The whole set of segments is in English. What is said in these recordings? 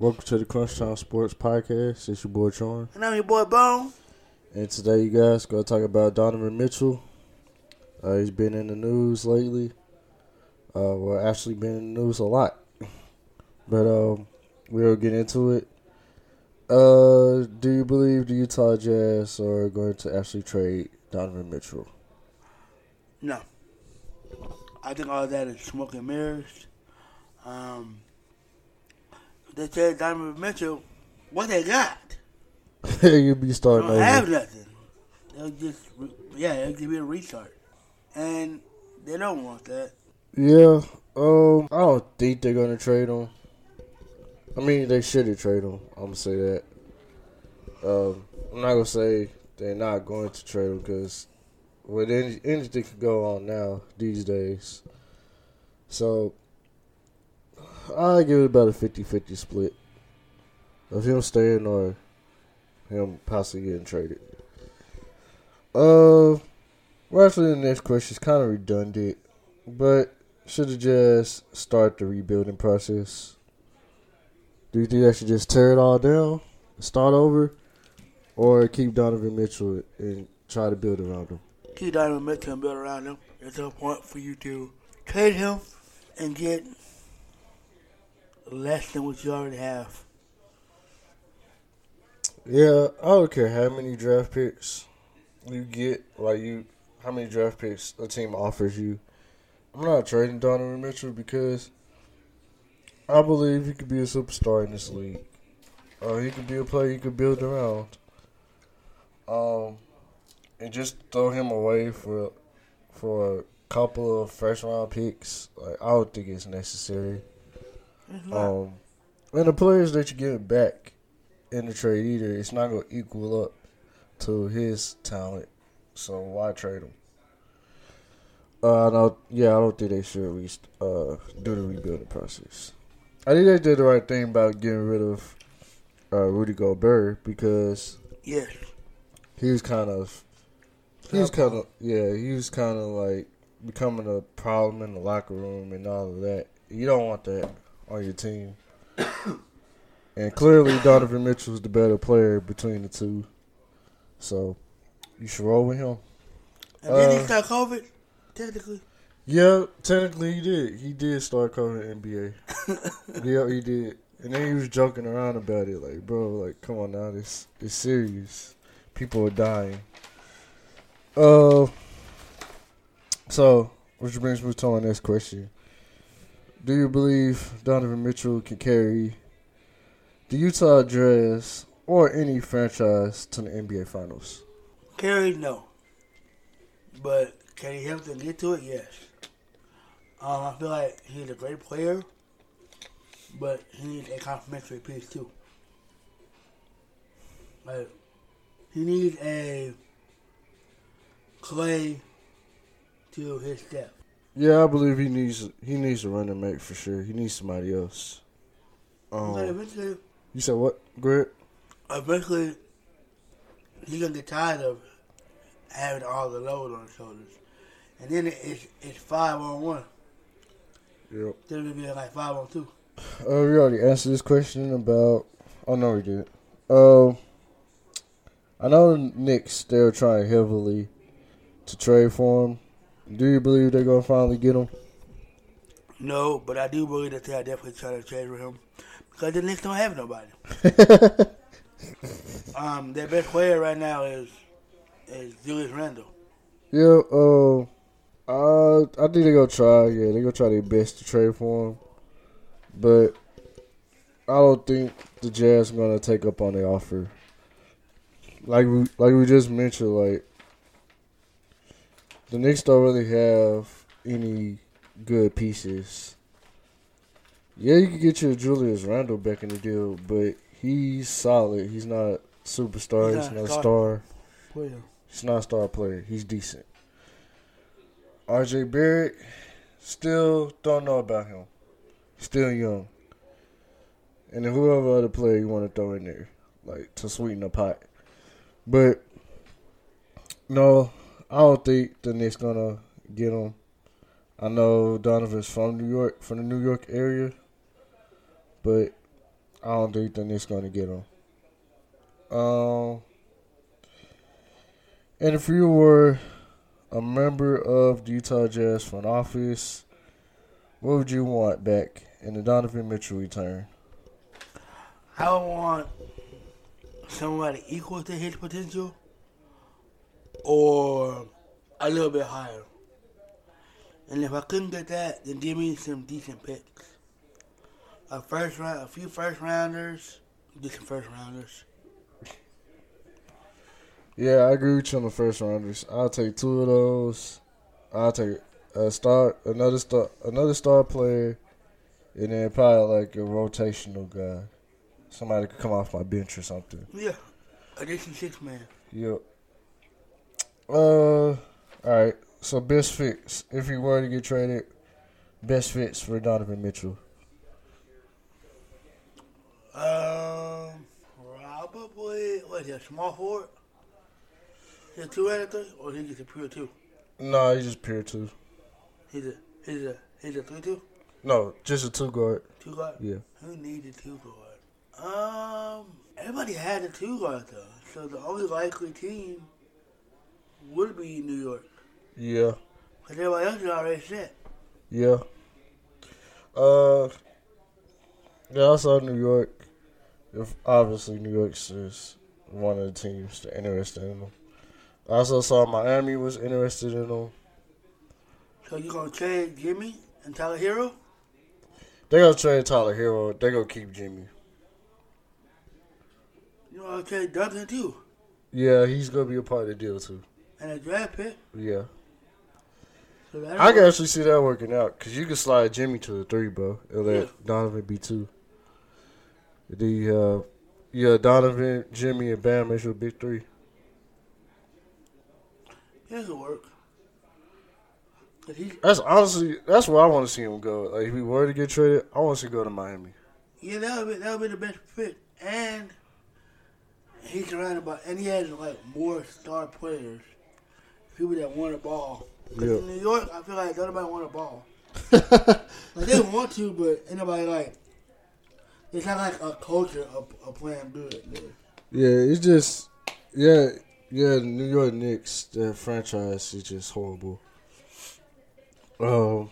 Welcome to the Crunch Time Sports Podcast. It's your boy Sean. And I'm your boy Bone. And today, you guys, going to talk about Donovan Mitchell. Uh, he's been in the news lately. Uh, well, actually, been in the news a lot. But um, we'll get into it. Uh, do you believe the Utah Jazz are going to actually trade Donovan Mitchell? No. I think all that is smoke and mirrors. Um, they said Donovan Mitchell, what they got? You'll be They starting don't over. have nothing. They'll just, re- yeah, it'll give you a restart. And they don't want that. Yeah, um, I don't think they're gonna trade him. I mean, they should have traded him. I'm gonna say that. Um, I'm not gonna say they're not going to trade him because with any, anything can go on now these days. So I give it about a 50-50 split of him staying or him possibly getting traded. Uh, well, actually, the next question is kind of redundant, but should the Jazz start the rebuilding process? Do you think they should just tear it all down, start over, or keep Donovan Mitchell and try to build around him? Keep Donovan Mitchell and build around him. There's no point for you to trade him and get less than what you already have. Yeah, I don't care how many draft picks you get, like you, how many draft picks a team offers you. I'm not trading Donovan Mitchell because I believe he could be a superstar in this league. Uh, he could be a player you could build around. Um, and just throw him away for for a couple of first round picks. Like I don't think it's necessary. Not. Um, and the players that you get back in the trade either, it's not going to equal up to his talent. So why trade him? Uh, don't, yeah, I don't think they should re- uh, do the rebuilding process. I think they did the right thing about getting rid of uh, Rudy Gobert because yeah, he was kind of, he was kind of, yeah, he was kind of like becoming a problem in the locker room and all of that. You don't want that on your team. and clearly, Donovan Mitchell Mitchell's the better player between the two. So, you should roll with him. And then Uh, he start COVID, technically. Yeah, technically he did. He did start covering NBA. yeah, he did. And then he was joking around about it, like, bro, like, come on now, this it's serious. People are dying. Uh, so which brings me to my next question: Do you believe Donovan Mitchell can carry the Utah Jazz or any franchise to the NBA Finals? Carry, no. But can he help them get to it? Yes. Um, I feel like he's a great player, but he needs a complimentary piece too. Like, he needs a Klay to his Steph. Yeah, I believe he needs he needs a running mate for sure. He needs somebody else. But Um, eventually, you said what, Greg? eventually, he's gonna get tired of having all the load on his shoulders, and then it's it's five on one. Yep. Then it'll be like five on two. Uh, we already answered this question about. Oh no, we did. Um, I know the Knicks they're trying heavily to trade for him. Do you believe they're gonna finally get him? No, but I do believe that they are definitely trying to trade with him because the Knicks don't have nobody. um, their best player right now is is Julius Randle. Yeah. Uh, uh, I think they're gonna try. Yeah, they're gonna try their best to trade for him, but I don't think the Jazz are gonna take up on the offer. Like we like we just mentioned, like the Knicks don't really have any good pieces. Yeah, you can get your Julius Randle back in the deal, but he's solid. He's not superstar. He's He's not a star. Player. He's not a star player. He's decent. RJ Barrett, still don't know about him. Still young. And then whoever other player you want to throw in there, like to sweeten the pot. But no, I don't think the Knicks gonna get him. I know Donovan's from New York, from the New York area, but I don't think the Knicks to get him. Um, and if you were a member of the Utah Jazz front office, what would you want back in the Donovan Mitchell return? I would want somebody equal to his potential or a little bit higher. And if I couldn't get that, then give me some decent picks. A first round, a few first rounders, get some first rounders. Yeah, I agree with you on the first rounders. I'll take two of those. I'll take a star, another star, another star player, and then probably like a rotational guy, somebody could come off my bench or something. Yeah, a decent six man. Yep. Uh, all right. So best fits if you were to get traded, best fits for Donovan Mitchell. Um, probably what is he, a small forward? He's a two out of three, or he just a pure two. No, he's just pure two. He's a he's a he's a three two, No, just a two guard. two guard. Yeah. Who needed two guard? Um, everybody had a two guard though, so the only likely team would be New York, Yeah. because everybody else is already set. Yeah. Uh. Yeah, I saw New York. If obviously New York's is one of the teams that interested in them. I also saw Miami was interested in them. So you gonna trade Jimmy and Tyler Herro? They gonna trade Tyler Herro. They gonna keep Jimmy. You gonna trade Duncan too, Yeah, he's gonna be a part of the deal too. And a draft pick. Yeah, So I can actually see that working out because you can slide Jimmy to the three, bro, and let Yeah. Donovan be two. The uh, yeah, Donovan, Jimmy, and Bam makes you a big three. Yeah, it'll work. he's That's honestly that's where I want to see him go. Like if he were to get traded, I want to see him go to Miami. Yeah, that would be that would be the best fit, and he's surrounded by, and he has like more star players, people that want the ball. 'Cause Yeah. in New York, I feel like nobody want a ball. Like they want to, but anybody like. It's not like a culture of, of playing good. There. Yeah, it's just yeah, yeah. New York Knicks, their franchise is just horrible. Um,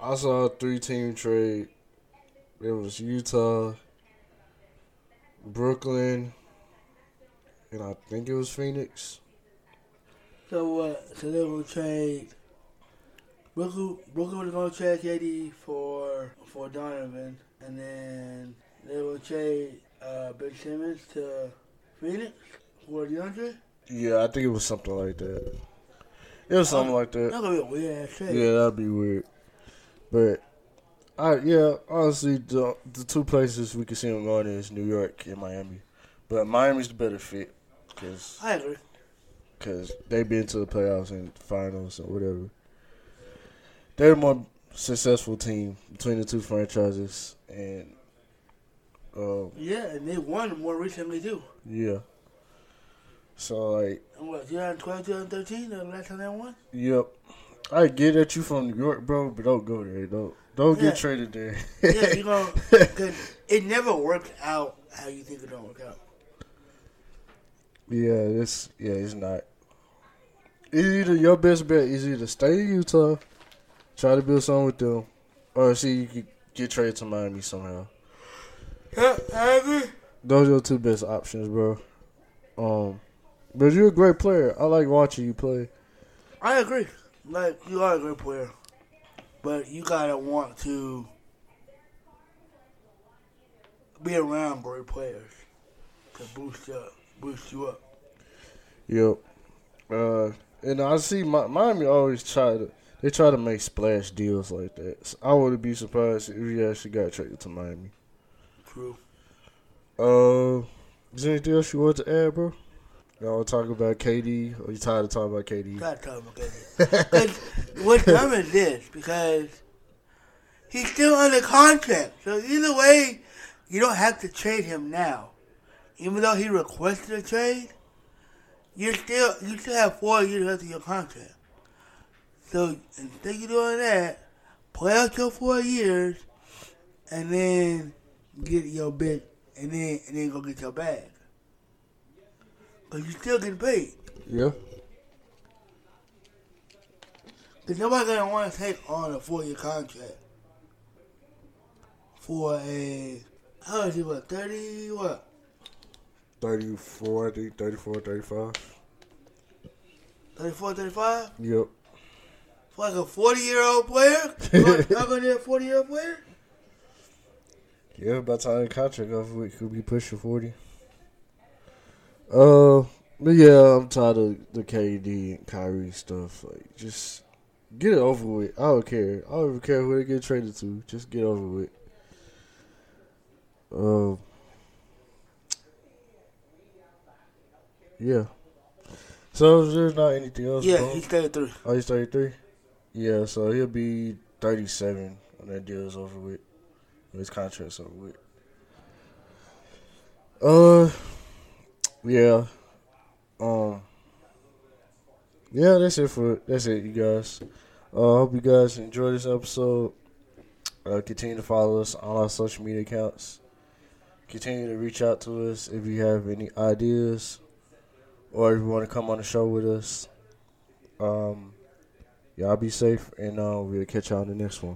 I saw a three-team trade. It was Utah, Brooklyn, and I think it was Phoenix. So what? So they gonna trade. Brooklyn, Brooklyn was gonna trade KD for for Donovan, and then they will trade uh, Ben Simmons to Phoenix for DeAndre. Yeah, I think it was something like that. It was something like that. Gonna be a weird ass trade. Yeah, that'd be weird. But I yeah, honestly, the the two places we could see him going is New York and Miami. But Miami's the better fit because I agree. cause they've been to the playoffs and finals or whatever. They're the more successful team between the two franchises, and um, Yeah, and they won more recently too. yeah. So like, And what, 2012, 2013, the last time they won? yep. I get that you from New York, bro, but don't go there. Don't don't Yeah. get traded there. Yeah, you know, it never worked out how you think it don't work out. Yeah, it's yeah, it's not. It's either your best bet is either stay in Utah, try to build something with them, or see you could get traded to Miami somehow. Yeah. Those are your two best options, bro. Um, but you're a great player. I like watching you play. I agree. Like you are a great player, but you gotta want to be around great players to boost you up, boost you up. Yep. Uh, and I see Mi- Miami always try to they try to make splash deals like that. So I wouldn't be surprised if he actually got traded to Miami. True. Uh, is there anything else you want to add, bro? Y'all want to talk about KD, or you tired of talking about KD? Gotta tell him okay. Because what's dumb is this because he's still under contract. So either way, you don't have to trade him now. Even though he requested a trade, you're still you still have four years left of your contract. So instead of doing that, play out your four years, and then get your bit, and then and then go get your bag. Cause you still getting paid. Yeah. Cause nobody's gonna want to take on a four year contract for a how is it what thirty what 34, I think 34, 35. 34, 35? Yep. For like a forty year old player? Y'all gonna need a forty year old player? Yeah, by the time the contract off, we could be pushing 40. Uh, but yeah, I'm tired of the KD and Kyrie stuff. Like, just get it over with. I don't care. I don't even care who they get traded to. Just get over with. Um, yeah. So there's not anything else. Yeah, he's thirty three. Oh, he's 33? Yeah, so he'll be 37 when that deal is over with. When his contract's over with. Uh, yeah. Um, yeah, that's it for that's it, you guys. Uh, I hope you guys enjoy this episode. Uh, continue to follow us on our social media accounts. Continue to reach out to us if you have any ideas or if you want to come on the show with us. Um, y'all be safe, and uh, we'll catch y'all in the next one.